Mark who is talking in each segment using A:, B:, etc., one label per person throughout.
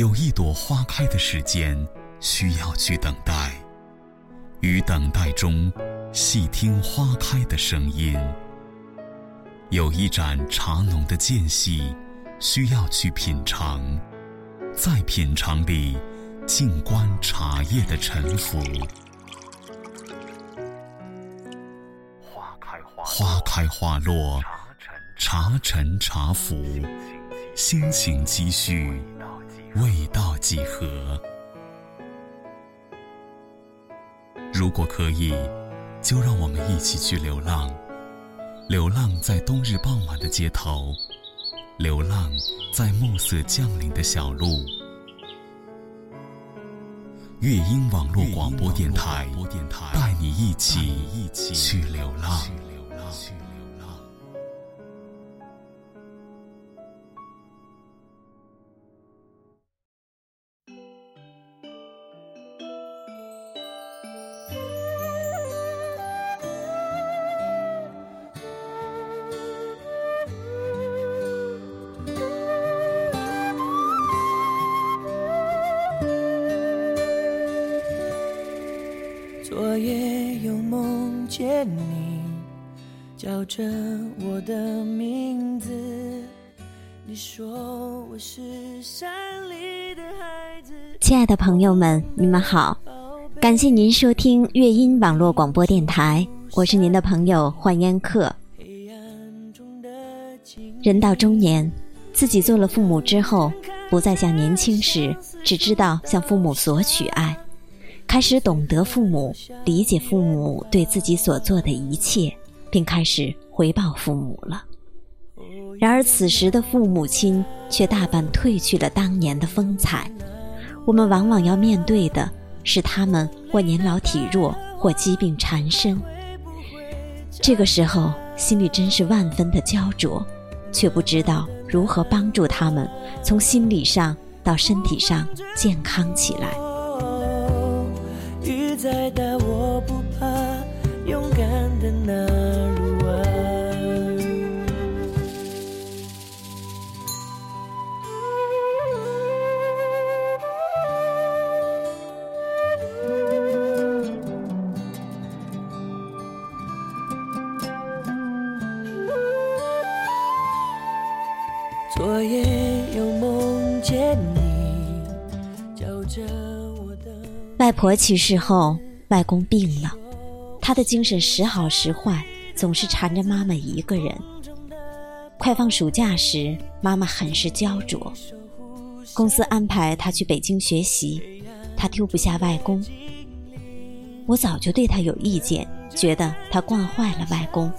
A: 有一朵花开的时间需要去等待，于等待中细听花开的声音；有一盏茶浓的间隙需要去品尝，在品尝里静观茶叶的沉浮。花开花落，茶沉茶浮，心情积蓄，味道几何？如果可以，就让我们一起去流浪，流浪在冬日傍晚的街头，流浪在暮色降临的小路。乐音网络广播电台，带你一起去流浪。
B: 亲爱的朋友们，你们好，感谢您收听乐音网络广播电台，我是您的朋友幻烟客。人到中年，自己做了父母之后，不再像年轻时只知道向父母索取爱。开始懂得父母，理解父母对自己所做的一切，并开始回报父母了。然而，此时的父母亲却大半褪去了当年的风采。我们往往要面对的是他们或年老体弱，或疾病缠身。这个时候，心里真是万分的焦灼，却不知道如何帮助他们从心理上到身体上健康起来。
C: 雨再大我不怕，勇敢的
B: 那婆去世后，外公病了，他的精神时好时坏，总是缠着妈妈一个人。快放暑假时，妈妈很是焦灼。公司安排他去北京学习，他丢不下外公。我早就对他有意见，觉得他惯坏了外公。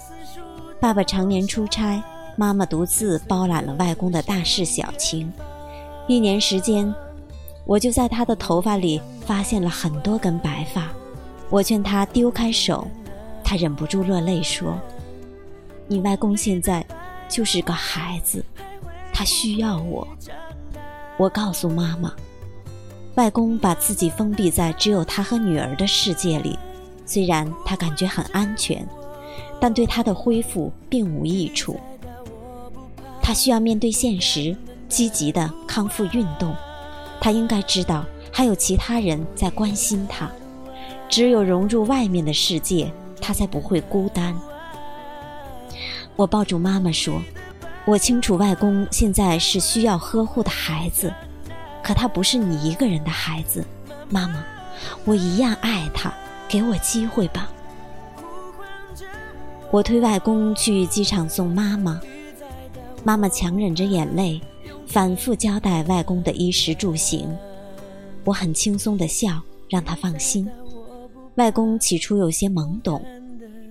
B: 爸爸常年出差，妈妈独自包揽了外公的大事小情。一年时间。我就在他的头发里发现了很多根白发，我劝他丢开手，他忍不住落泪说：“你外公现在就是个孩子，他需要我。”我告诉妈妈，外公把自己封闭在只有他和女儿的世界里，虽然他感觉很安全，但对他的恢复并无益处。他需要面对现实，积极的康复运动。他应该知道，还有其他人在关心他。只有融入外面的世界，他才不会孤单。我抱住妈妈说：“我清楚外公现在是需要呵护的孩子，可他不是你一个人的孩子。妈妈，我一样爱他，给我机会吧。”我推外公去机场送妈妈，妈妈强忍着眼泪。反复交代外公的衣食住行，我很轻松的笑，让他放心。外公起初有些懵懂，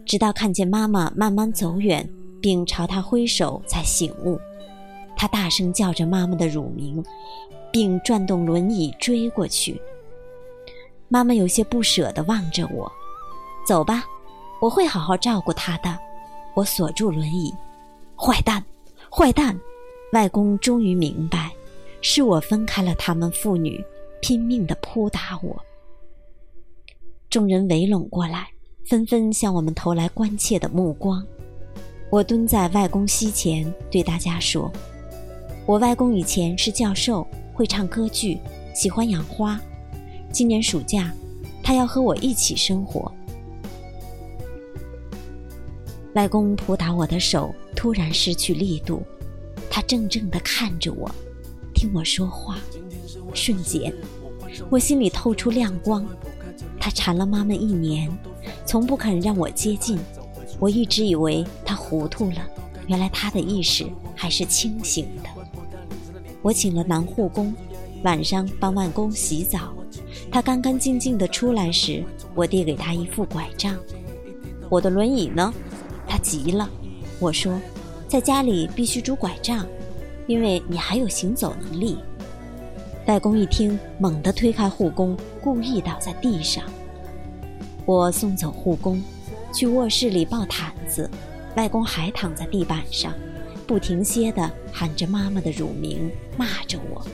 B: 直到看见妈妈慢慢走远，并朝他挥手，才醒悟。他大声叫着妈妈的乳名，并转动轮椅追过去。妈妈有些不舍地望着我：“走吧，我会好好照顾他的。”我锁住轮椅。坏蛋，坏蛋！外公终于明白，是我分开了他们父女，拼命的扑打我。众人围拢过来，纷纷向我们投来关切的目光。我蹲在外公膝前，对大家说：“我外公以前是教授，会。”唱歌剧，喜欢养花。今年暑假，他要和我一起生活。外公扑打我的手突然失去力度，他怔怔地看着我，听我说话。瞬间，我心里透出亮光。他缠了妈妈一年，从不肯让我接近。我一直以为他糊涂了，原来他的意识还是清醒的。我请了男护工，晚上帮万公洗澡。他干干净净的出来时，我递给他一副拐杖。我的轮椅呢？他急了。我说，在家里必须拄拐杖，因为你还有行走能力。外公一听，猛地推开护工，故意倒在地上。我送走护工，去卧室里抱毯子。外公还躺在地板上，不停歇地喊着妈妈的乳名，骂着我。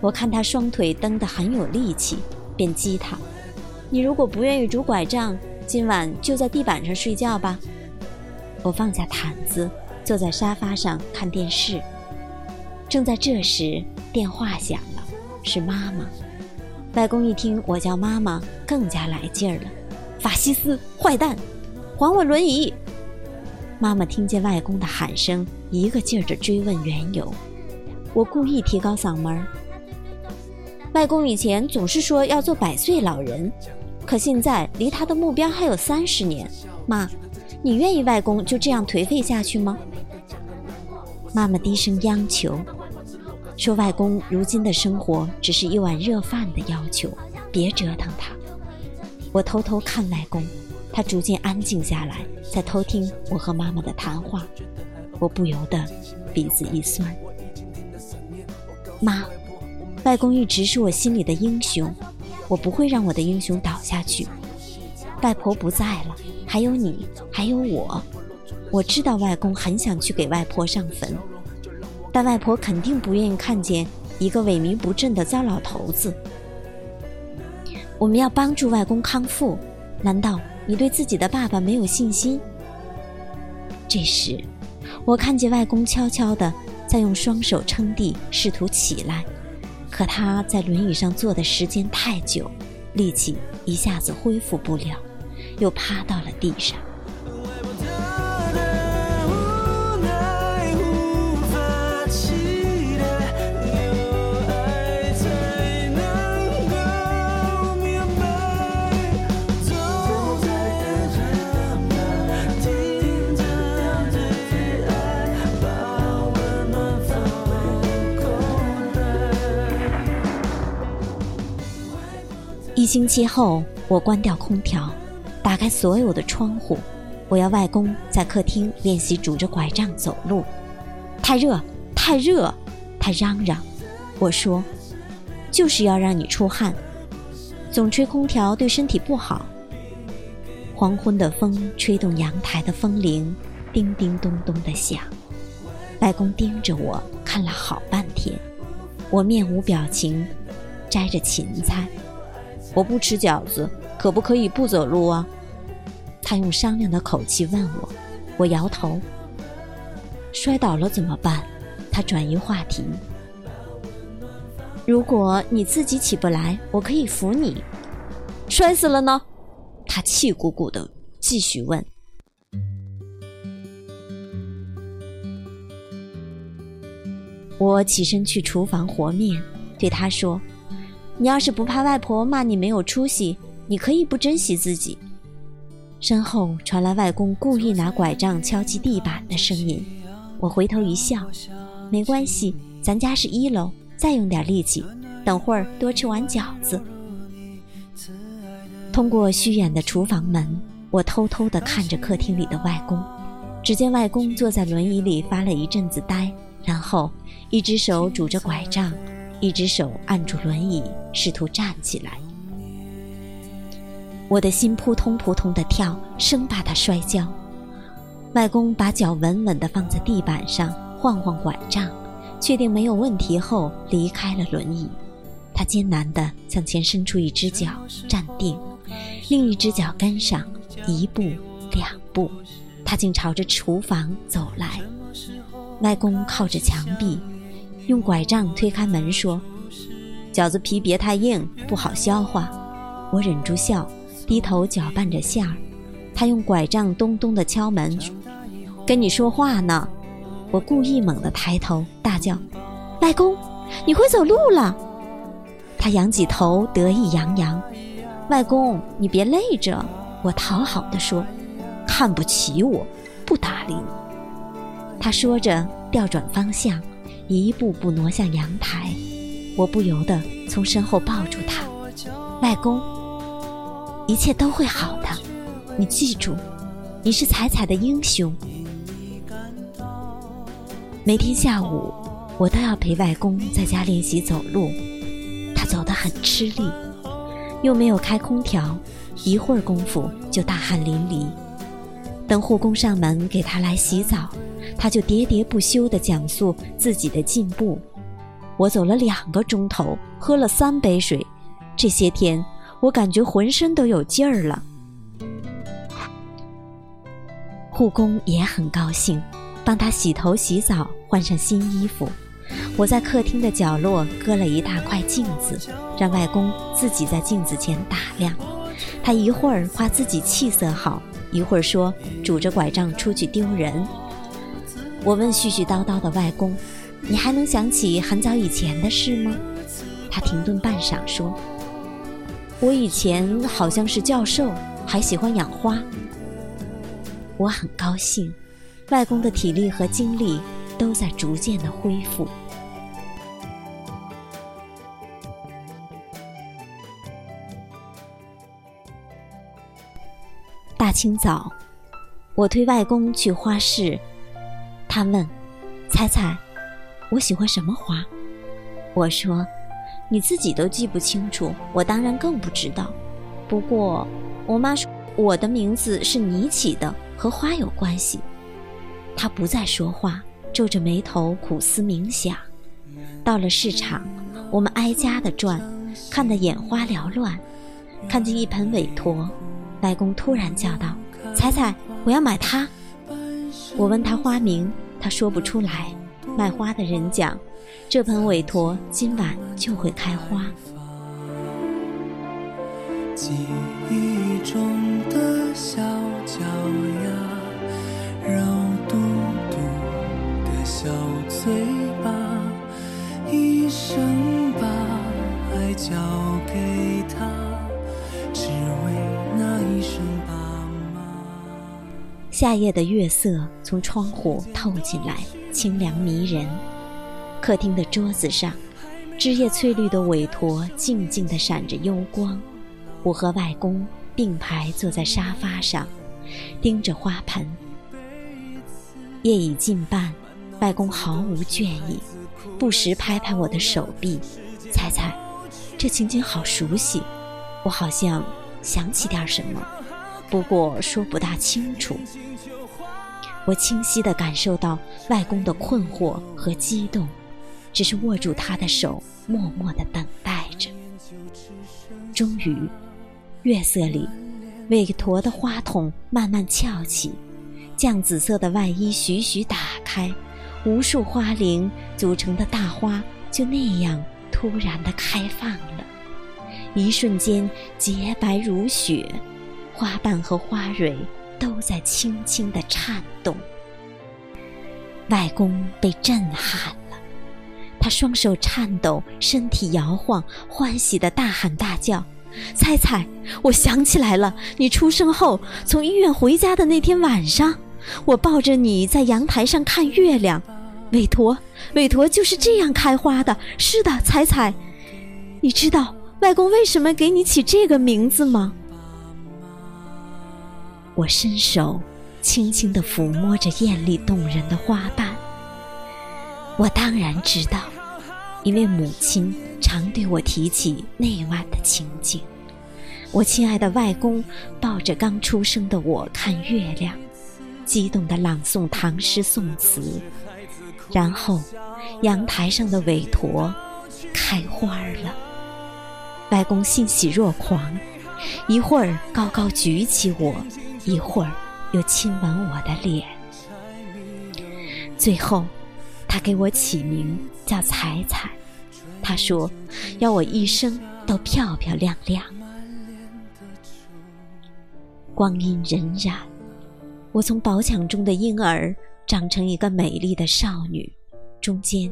B: 我看他双腿蹬得很有力气，便激他：“你如果不愿意拄拐杖，今晚就在地板上睡觉吧。”我放下毯子，坐在沙发上看电视。正在这时，电话响了，是妈妈。外公一听我叫妈妈，更加来劲儿了：“法西斯，坏蛋，还我轮椅！”妈妈听见外公的喊声，一个劲儿地追问缘由。我故意提高嗓门。外公以前总是说要做百岁老人，可现在离他的目标还有三十年。妈，你愿意外公就这样颓废下去吗？妈妈低声央求，说：“外公如今的生活只是一碗热饭的要求，别折腾他。”我偷偷看外公，他逐渐安静下来，在偷听我和妈妈的谈话。我不由得鼻子一酸。妈。外公一直是我心里的英雄，我不会让我的英雄倒下去。外婆不在了，还有你，还有我。我知道外公很想去给外婆上坟，但外婆肯定不愿意看见一个萎靡不振的糟老头子。我们要帮助外公康复，难道你对自己的爸爸没有信心？这时，我看见外公悄悄地在用双手撑地，试图起来。可他在轮椅上坐的时间太久，力气一下子恢复不了，又趴到了地上。星期后，我关掉空调，打开所有的窗户。我要外公在客厅练习拄着拐杖走路。太热，太热！他嚷嚷。我说：“就是要让你出汗，总吹空调对身体不好。”黄昏的风吹动阳台的风铃，叮叮咚咚的响。外公盯着我看了好半天，我面无表情，摘着芹菜。我不吃饺子，可不可以不走路啊？他用商量的口气问我，我摇头。摔倒了怎么办？他转移话题。如果你自己起不来，我可以扶你。摔死了呢？他气鼓鼓的继续问。我起身去厨房和面，对他说。你要是不怕外婆骂你没有出息，你可以不珍惜自己。身后传来外公故意拿拐杖敲击地板的声音，我回头一笑，没关系，咱家是一楼，再用点力气，等会儿多吃碗饺子。通过虚掩的厨房门，我偷偷地看着客厅里的外公，只见外公坐在轮椅里发了一阵子呆，然后一只手拄着拐杖。一只手按住轮椅，试图站起来。我的心扑通扑通的跳，生怕他摔跤。外公把脚稳稳地放在地板上，晃晃拐杖，确定没有问题后，离开了轮椅。他艰难地向前伸出一只脚，站定，另一只脚跟上，一步两步，他竟朝着厨房走来。外公靠着墙壁。用拐杖推开门，说：“饺子皮别太硬，不好消化。我忍住笑，低头搅拌着馅儿。他用拐杖咚咚地敲门，跟你说话呢。我故意猛地抬头，大叫：“外公，你会走路了！”他仰起头，得意洋洋：“外公，你别累着。”我讨好地说：“看不起我，不搭理你。”他说着，调转方向，一步步挪向阳台。我不由得从身后抱住他：“外公，一切都会好的，你记住，你是彩彩的英雄。”每天下午，我都要陪外公在家练习走路。他走得很吃力，又没有开空调，一会儿功夫就大汗淋漓。等护工上门给他来洗澡，他就喋喋不休地讲述自己的进步。我走了两个钟头，喝了三杯水，这些天我感觉浑身都有劲儿了。护工也很高兴。帮他洗头洗澡，换上新衣服。我在客厅的角落搁了一大块镜子，让外公自己在镜子前打量。他一会儿夸自己气色好，一会儿说拄着拐杖出去丢人。我问絮絮叨叨的外公：“你还能想起很早以前的事吗？”他停顿半晌说：“我以前好像是教授，还喜欢养花。”我很高兴。外公的体力和精力都在逐渐的恢复。大清早，我推外公去花市，他问：“彩彩，我喜欢什么花？”我说：“你自己都记不清楚，我当然更不知道。不过我妈说我的名字是你起的，和花有关系。”他不再说话，皱着眉头苦思冥想。到了市场，我们挨家的转，看得眼花缭乱。看见一盆韦陀，外公突然叫道：“彩彩，我要买它。”我问他花名，他说不出来。卖花的人讲，这盆韦陀今晚就会开花。记忆中的小脚丫，肉嘟嘟的。小嘴巴，一生把爱交夏夜的月色从窗户透进来，清凉迷人。客厅的桌子上，枝叶翠绿的韦陀静静地闪着幽光。我和外公并排坐在沙发上，盯着花盆。夜已近半。外公毫无倦意，不时拍拍我的手臂。彩彩，这情景好熟悉，我好像想起点什么，不过说不大清楚。我清晰地感受到外公的困惑和激动，只是握住他的手，默默地等待着。终于，月色里，韦陀的花筒慢慢翘起，绛紫色的外衣徐徐打开。无数花铃组成的大花就那样突然的开放了，一瞬间洁白如雪，花瓣和花蕊都在轻轻的颤动。外公被震撼了，他双手颤抖，身体摇晃，欢喜的大喊大叫：“猜猜，我想起来了！你出生后从医院回家的那天晚上。”我抱着你在阳台上看月亮，韦陀，韦陀就是这样开花的。是的，彩彩，你知道外公为什么给你起这个名字吗？我伸手轻轻地抚摸着艳丽动人的花瓣。我当然知道，因为母亲常对我提起那晚的情景。我亲爱的外公抱着刚出生的我看月亮。激动地朗诵唐诗宋词，然后阳台上的韦陀开花了。外公欣喜若狂，一会儿高高举起我，一会儿又亲吻我的脸。最后，他给我起名叫彩彩。他说要我一生都漂漂亮亮。光阴荏苒，我从薄襁中的婴儿长成一个美丽的少女，中间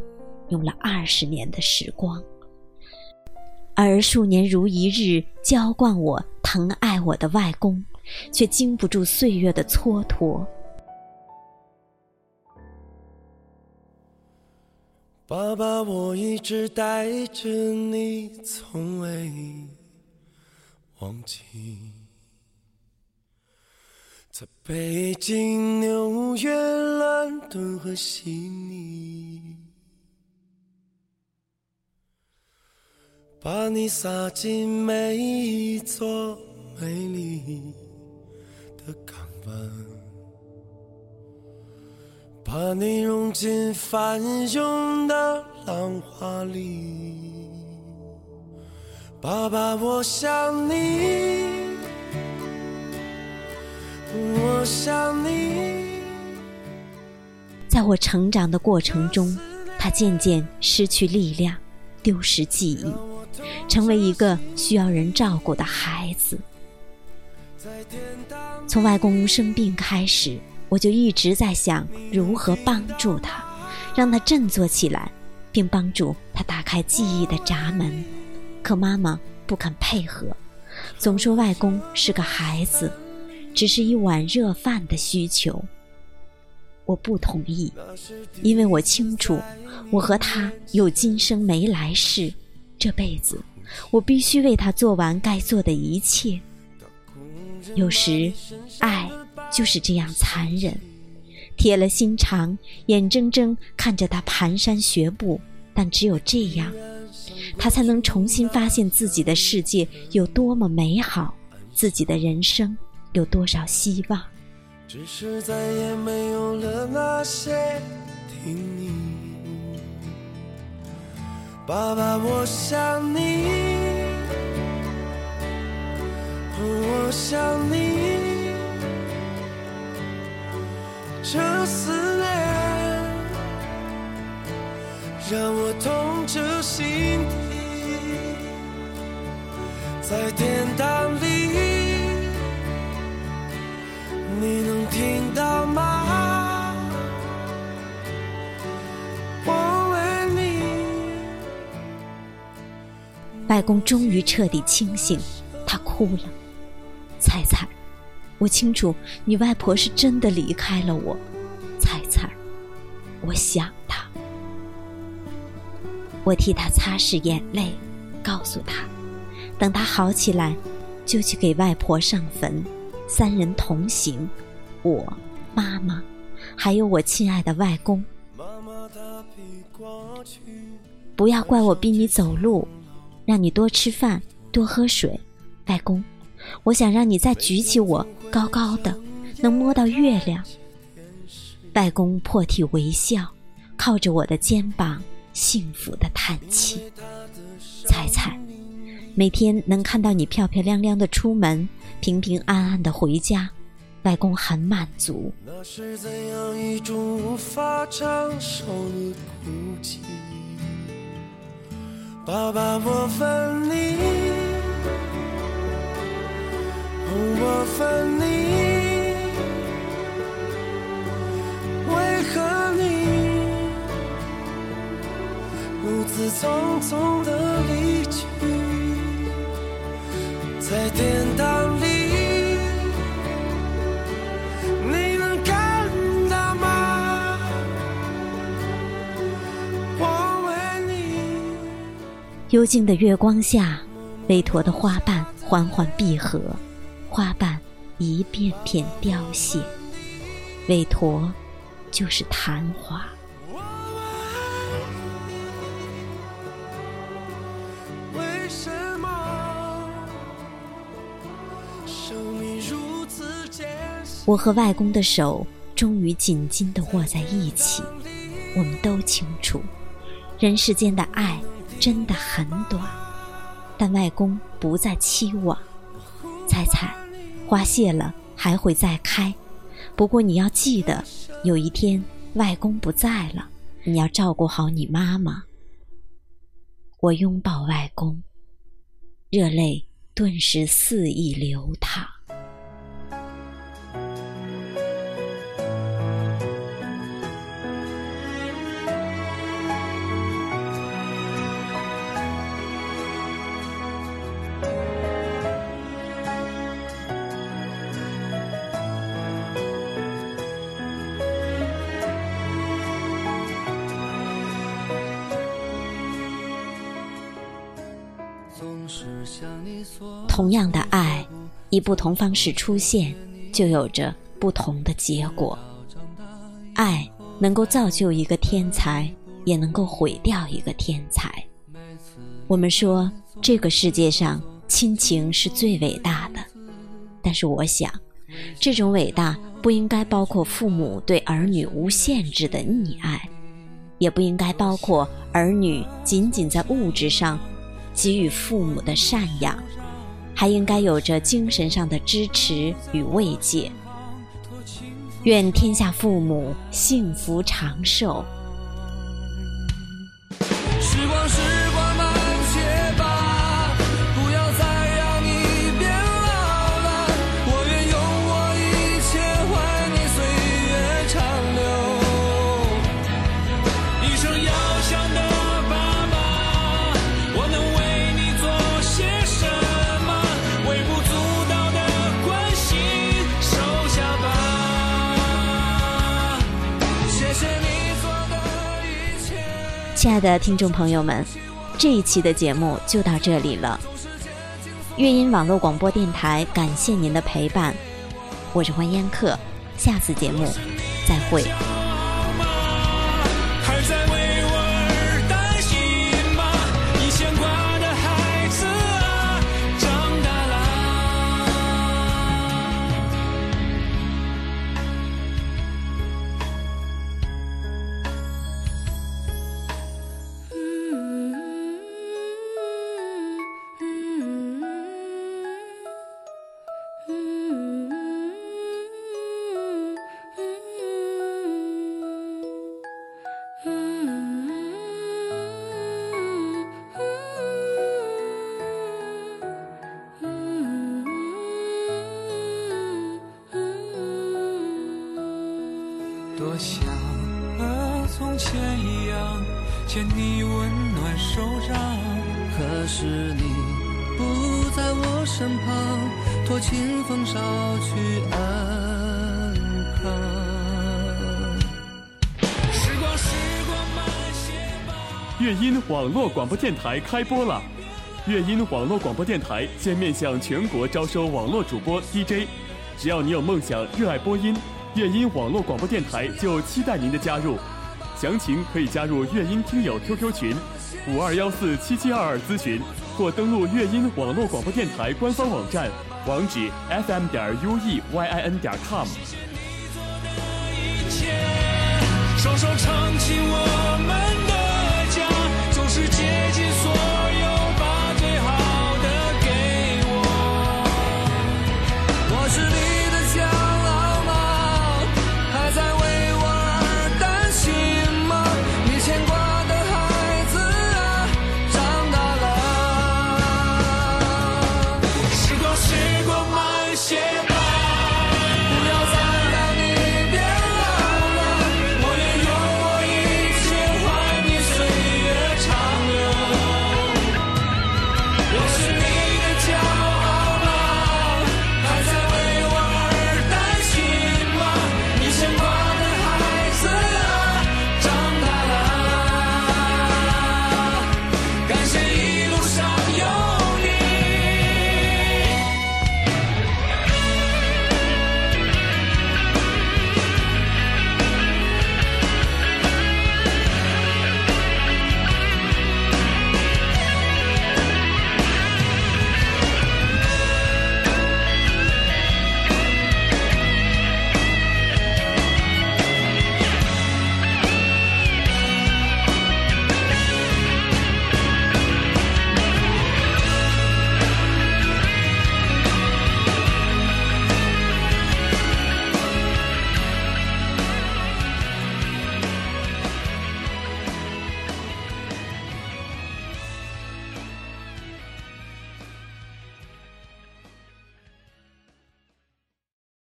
B: 用了二十年的时光。而数年如一日娇惯我、疼爱我的外公，却经不住岁月的蹉跎。
C: 爸爸，我一直带着你，从未忘记。在北京、纽约、伦敦和悉尼，把你撒进每一座美丽的港湾，把你融进翻涌的浪花里。爸爸，我想你。我想你。
B: 在我成长的过程中，他渐渐失去力量，丢失记忆，成为一个需要人照顾的孩子。从外公生病开始，我就一直在想如何帮助他，让他振作起来，并帮助他打开记忆的闸门。可妈妈不肯配合，总说外公是个孩子。只是一碗热饭的需求，我不同意，因为我清楚，我和他有今生没来世，这辈子我必须为他做完该做的一切。有时，爱就是这样残忍，铁了心肠，眼睁睁看着他蹒跚学步，但只有这样，他才能重新发现自己的世界有多么美好，自己的人生。有多少希望？
C: 只是再也没有了那些听你，爸爸，我想你，我想你，这思念让我痛彻心底，在天堂里。你能听到吗？我为你。
B: 外公终于彻底清醒，他哭了。彩彩，我清楚你外婆是真的离开了我。彩彩，我想她。我替他擦拭眼泪，告诉他，等他好起来，就去给外婆上坟。三人同行，我、妈妈，还有我亲爱的外公。不要怪我逼你走路，让你多吃饭、多喝水。外公，我想让你再举起我，高高的，能摸到月亮。外公破涕为笑，靠着我的肩膀，幸福的叹气。彩彩，每天能看到你漂漂亮亮的出门。平平安安的回家，外公很满足。
C: 那是怎样一种无法承受的孤寂？爸爸，我分你，分你，为何你如此匆匆的离去？在天堂里。你能看到吗？
B: 我为你幽静的月光下，韦陀的花瓣缓缓闭合，花瓣一片片凋谢。韦陀就是昙花。我和外公的手终于紧紧地握在一起。我们都清楚，人世间的爱。真的很短，但外公不再期望。猜猜，花谢了还会再开，不过你要记得，有一天外公不在了，你要照顾好你妈妈。
D: 我拥抱外公，热泪顿时肆意流淌。同样的爱，以不同方式出现，就有着不同的结果。爱能够造就一个天才，也能够毁掉一个天才。我们说这个世界上亲情是最伟大的，但是我想，这种伟大不应该包括父母对儿女无限制的溺爱，也不应该包括儿女仅仅在物质上给予父母的赡养。还应该有着精神上的支持与慰藉。愿天下父母幸福长寿。亲爱的听众朋友们，这一期的节目就到这里了。乐音网络广播电台感谢您的陪伴，我是欢烟客，下次节目再会。是你不在我身旁，托清风捎去安康。时光，时光慢些吧。
E: 乐音网络广播电台开播了，乐音网络广播电台现面向全国招收网络主播 DJ，只要你有梦想，热爱播音。乐音网络广播电台就期待您的加入，详情可以加入乐音听友 QQ 群五二幺四七七二二咨询，或登录乐音网络广播电台官方网站，网址 fm 点 ueyin 点 com。双手撑起我们。